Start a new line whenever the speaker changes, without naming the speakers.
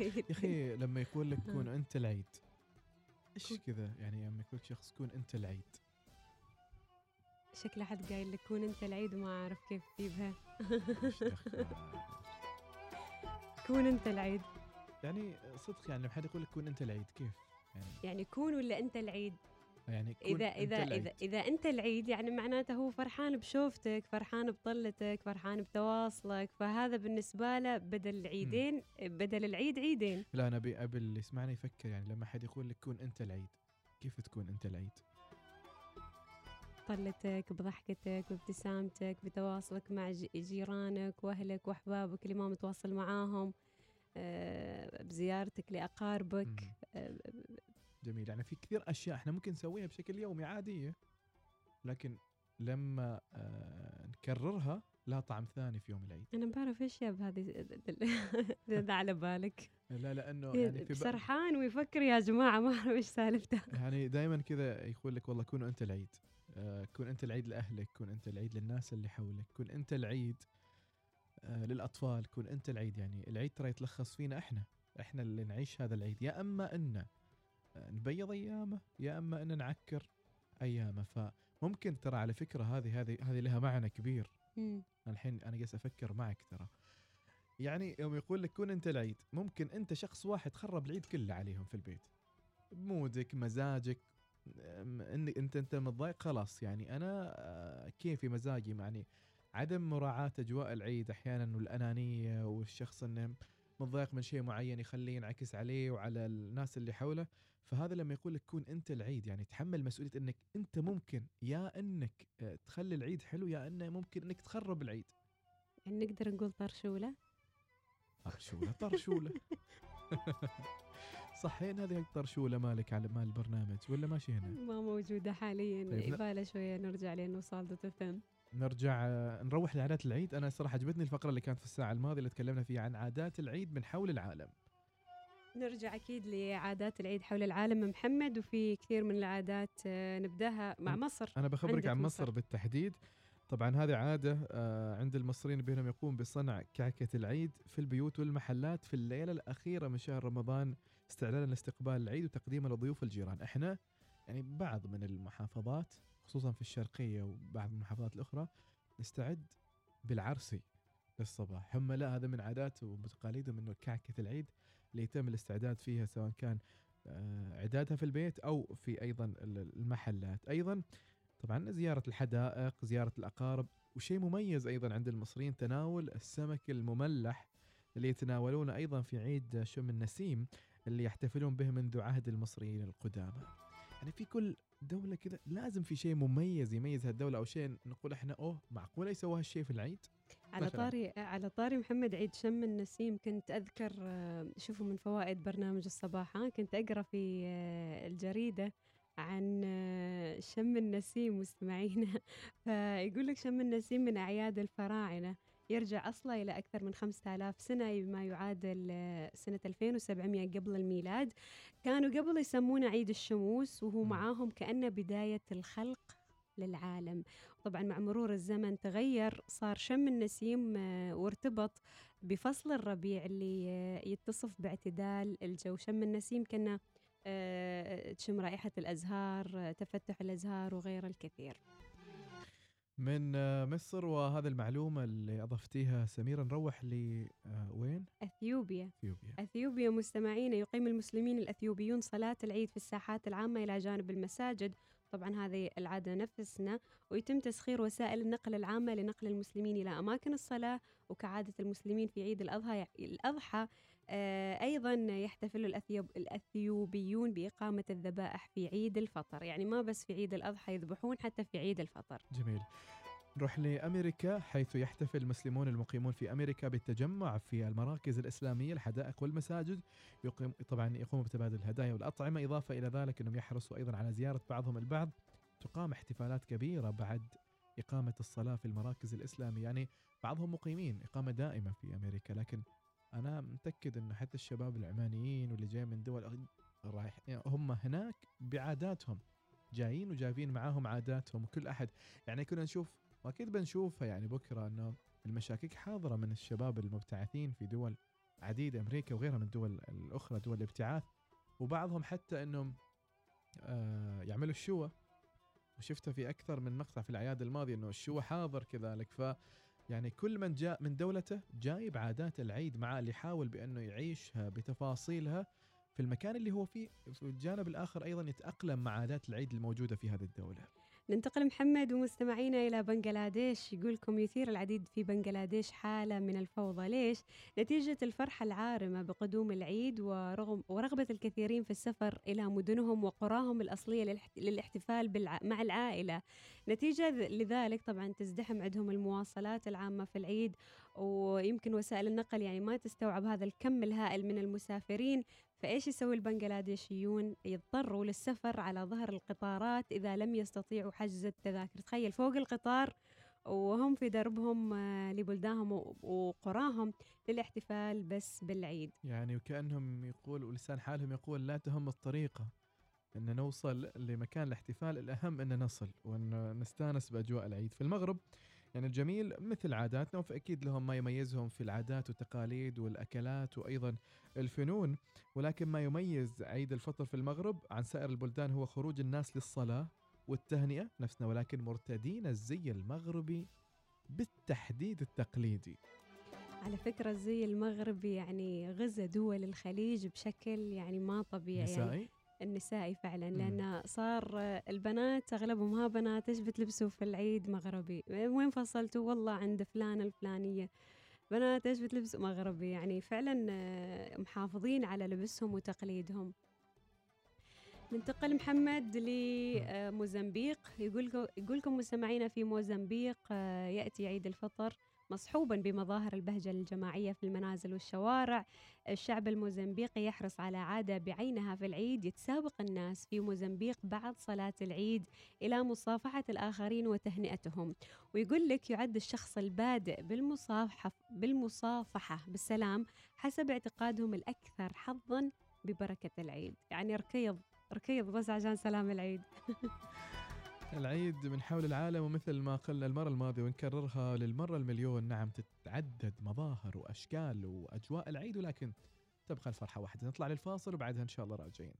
يا أخي لما يقول لك كون
آه.
أنت العيد
إيش
كذا؟ يعني لما يقول لك شخص كون أنت العيد.
شكله حد قايل لك كون أنت العيد؟ وما أعرف كيف تجيبها؟ كون أنت العيد.
يعني صدق يعني لما حد يقول لك كون أنت العيد كيف؟ يعني
يعني كون ولا أنت العيد؟
يعني أنت
اذا
العيد.
اذا إذا أنت العيد يعني معناته هو فرحان بشوفتك فرحان بطلتك فرحان بتواصلك فهذا بالنسبة له بدل العيدين بدل العيد عيدين
لا أنا ابي أبي اللي يسمعني يفكر يعني لما حد يقول لك كون أنت العيد كيف تكون أنت العيد؟
طلتك بضحكتك بابتسامتك بتواصلك مع جيرانك وأهلك وأحبابك اللي ما متواصل معاهم آه، بزيارتك لأقاربك
جميل يعني في كثير أشياء إحنا ممكن نسويها بشكل يومي عاديه لكن لما آه نكررها لها طعم ثاني في يوم العيد.
أنا بعرف إيش يا بهذه ده على بالك.
لا لأنه يعني في
سرحان ويفكر يا جماعة ما أعرف إيش سالفته.
يعني دائما كذا يقول لك والله كونوا أنت العيد. آه، كون أنت العيد لأهلك كون أنت العيد للناس اللي حولك كون أنت العيد آه، للأطفال كون أنت العيد. يعني العيد ترى يتلخص فينا إحنا. إحنا اللي نعيش هذا العيد. يا أما أن نبيض أيامه يا أما أن نعكر أيامه. فممكن ترى على فكرة هذه هذه هذه لها معنى كبير.
مم.
الحين أنا جالس أفكر معك ترى. يعني يوم يقول لك كون أنت العيد ممكن أنت شخص واحد خرب العيد كله عليهم في البيت. بمودك مزاجك ان انت أنت متضايق خلاص. يعني أنا آه، كيفي مزاجي يعني عدم مراعاة أجواء العيد أحيانا والأنانية والشخص إنه متضايق من شيء معين يخليه ينعكس عليه وعلى الناس اللي حوله. فهذا لما يقول لك كون أنت العيد يعني تحمل مسؤولية إنك أنت ممكن يا إنك آه، تخلي العيد حلو يا إنه ممكن إنك تخرب العيد.
يعني نقدر نقول طرشولة؟
طرشولة طرشولة. صحين هذه طرشولة مالك على مال البرنامج ولا ماشي هنا؟
ما موجودة حاليا.
طيب، لا.
يبالة شوية نرجع لأنه صال تفهم
نرجع نروح لعادات العيد. أنا صراحة عجبتني الفقرة اللي كانت في الساعة الماضية اللي تكلمنا فيها عن عادات العيد من حول العالم.
نرجع أكيد لعادات العيد حول العالم. محمد وفي كثير من العادات آه، نبدأها مع مصر.
أنا بخبرك عن
مصر.
مصر بالتحديد. طبعا هذه عادة آه، عند المصريين بأنهم يقوم بصنع كعكة العيد في البيوت والمحلات في الليلة الأخيرة من شهر رمضان استعلانا لاستقبال العيد وتقديمه لضيوف الجيران. إحنا يعني بعض من المحافظات خصوصا في الشرقية وبعض المحافظات الأخرى نستعد بالعرسي للصباح. هم لا هذا من عادات وتقاليدهم إنه كعكة العيد اللي يتم الاستعداد فيها سواء كان آه، اعدادها في البيت أو في أيضا ال- المحلات. أيضا طبعا زيارة الحدائق زيارة الأقارب وشيء مميز أيضا عند المصريين تناول السمك المملح اللي يتناولونه أيضا في عيد شم النسيم اللي يحتفلون به منذ عهد المصريين القدامى. يعني في كل دولة كذا لازم في شيء مميز يميز هالدولة أو شيء نقول إحنا أوه معقولة يسووا هالشيء في العيد؟
على
مثلاً.
طاري على طاري محمد عيد شم النسيم كنت أذكر آه، شوفوا من فوائد برنامج الصباح كنت أقرأ في آه، الجريدة عن آه، شم النسيم مستمعينا. فيقول لك شم النسيم من أعياد الفراعنة. يرجع أصله إلى أكثر من 5000 سنة بما يعادل آه، سنة 2700 قبل الميلاد. كانوا قبل يسمونه عيد الشموس وهو. معاهم كأنه بداية الخلق للعالم. طبعا مع مرور الزمن تغير صار شم النسيم آه، وارتبط بفصل الربيع اللي آه، يتصف باعتدال الجو. شم النسيم كنا تشم رائحة الأزهار تفتح الأزهار وغير الكثير.
من آه، مصر وهذه المعلومة اللي أضفتيها سميرة نروح لوين؟
أثيوبيا.
أثيوبيا.
أثيوبيا مستمعين يقيم المسلمين الأثيوبيون صلاة العيد في الساحات العامة إلى جانب المساجد. طبعا هذه العادة نفسنا ويتم تسخير وسائل النقل العامة لنقل المسلمين إلى أماكن الصلاة. وكعادة المسلمين في عيد الأضحى الأضحى آه، أيضا يحتفل الأثيوب الأثيوبيون بإقامة الذبائح في عيد الفطر. يعني ما بس في عيد الأضحى يذبحون حتى في عيد الفطر.
جميل. نروح لأمريكا حيث يحتفل المسلمون المقيمون في أمريكا بالتجمع في المراكز الإسلامية الحدائق والمساجد. يقيم طبعا يقوموا بتبادل الهدايا والأطعمة إضافة إلى ذلك أنهم يحرصوا أيضا على زيارة بعضهم البعض. تقام احتفالات كبيرة بعد إقامة الصلاة في المراكز الإسلامية. يعني بعضهم مقيمين إقامة دائمة في أمريكا. لكن أنا متأكد أنه حتى الشباب العمانيين واللي جاي من دول رايح يعني هم هناك بعاداتهم. جايين وجايبين معاهم عاداتهم وكل أحد. يعني كنا نشوف واكيد بنشوفها يعني بكرة انه المشاكك حاضرة من الشباب المبتعثين في دول عديده أمريكا وغيرها من الدول الأخرى دول الابتعاث وبعضهم حتى إنهم آه يعملوا الشوى وشفتها في أكثر من مقطع في الأعياد الماضية إنه الشوى حاضر كذلك. ف يعني كل من جاء من دولته جايب عادات العيد معاه اللي يحاول بأنه يعيشها بتفاصيلها في المكان اللي هو فيه. في الجانب الآخر أيضا يتأقلم مع عادات العيد الموجودة في هذه الدولة.
ننتقل محمد ومستمعينا إلى بنغلاديش يقولكم يثير العديد في بنغلاديش حالة من الفوضى ليش؟ نتيجة الفرحة العارمة بقدوم العيد ورغم ورغبة الكثيرين في السفر إلى مدنهم وقراهم الأصلية للاحتفال. مع العائلة نتيجة لذلك طبعا تزدحم عندهم المواصلات العامة في العيد ويمكن وسائل النقل يعني ما تستوعب هذا الكم الهائل من المسافرين فإيش يسوي البنغلاديشيون؟ يضطروا للسفر على ظهر القطارات إذا لم يستطيعوا حجز التذاكر. تخيل فوق القطار وهم في دربهم آه، لبلدانهم وقراهم للاحتفال بس بالعيد.
يعني وكأنهم يقول ولسان حالهم يقول لا تهم الطريقة أن نوصل لمكان الاحتفال الأهم أن نصل وأن نستأنس بأجواء العيد. في المغرب يعني الجميل مثل عاداتنا فأكيد لهم ما يميزهم في العادات والتقاليد والأكلات وأيضا الفنون. ولكن ما يميز عيد الفطر في المغرب عن سائر البلدان هو خروج الناس للصلاة والتهنئة نفسنا ولكن مرتدين الزي المغربي بالتحديد التقليدي.
على فكرة الزي المغربي يعني غزا دول الخليج بشكل يعني ما طبيعي.
نسائي؟
يعني النسائي فعلا لأن صار البنات أغلبهم ها بنات إيش بتلبسوا في العيد مغربي؟ وين فصلتوا؟ والله عند فلانة الفلانية. بنات إيش بتلبسوا؟ مغربي. يعني فعلا آه، محافظين على لبسهم وتقليدهم. ننتقل محمد لموزمبيق يقول يقولكم مستمعينا في موزمبيق آه، يأتي عيد الفطر. مصحوبا بمظاهر البهجة الجماعية في المنازل والشوارع. الشعب الموزمبيقي يحرص على عادة بعينها في العيد يتسابق الناس في موزمبيق بعد صلاة العيد إلى مصافحة الآخرين وتهنئتهم. ويقول لك يعد الشخص البادئ بالمصافحة بالمصافحة بالسلام حسب اعتقادهم الأكثر حظا ببركة العيد. يعني ركيض ركيض بس عشان سلام العيد.
العيد من حول العالم ومثل ما قلنا المرة الماضية ونكررها للمرة المليون. نعم تتعدد مظاهر وأشكال وأجواء العيد ولكن تبقى الفرحة واحدة. نطلع للفاصل وبعدها إن شاء الله راجعين.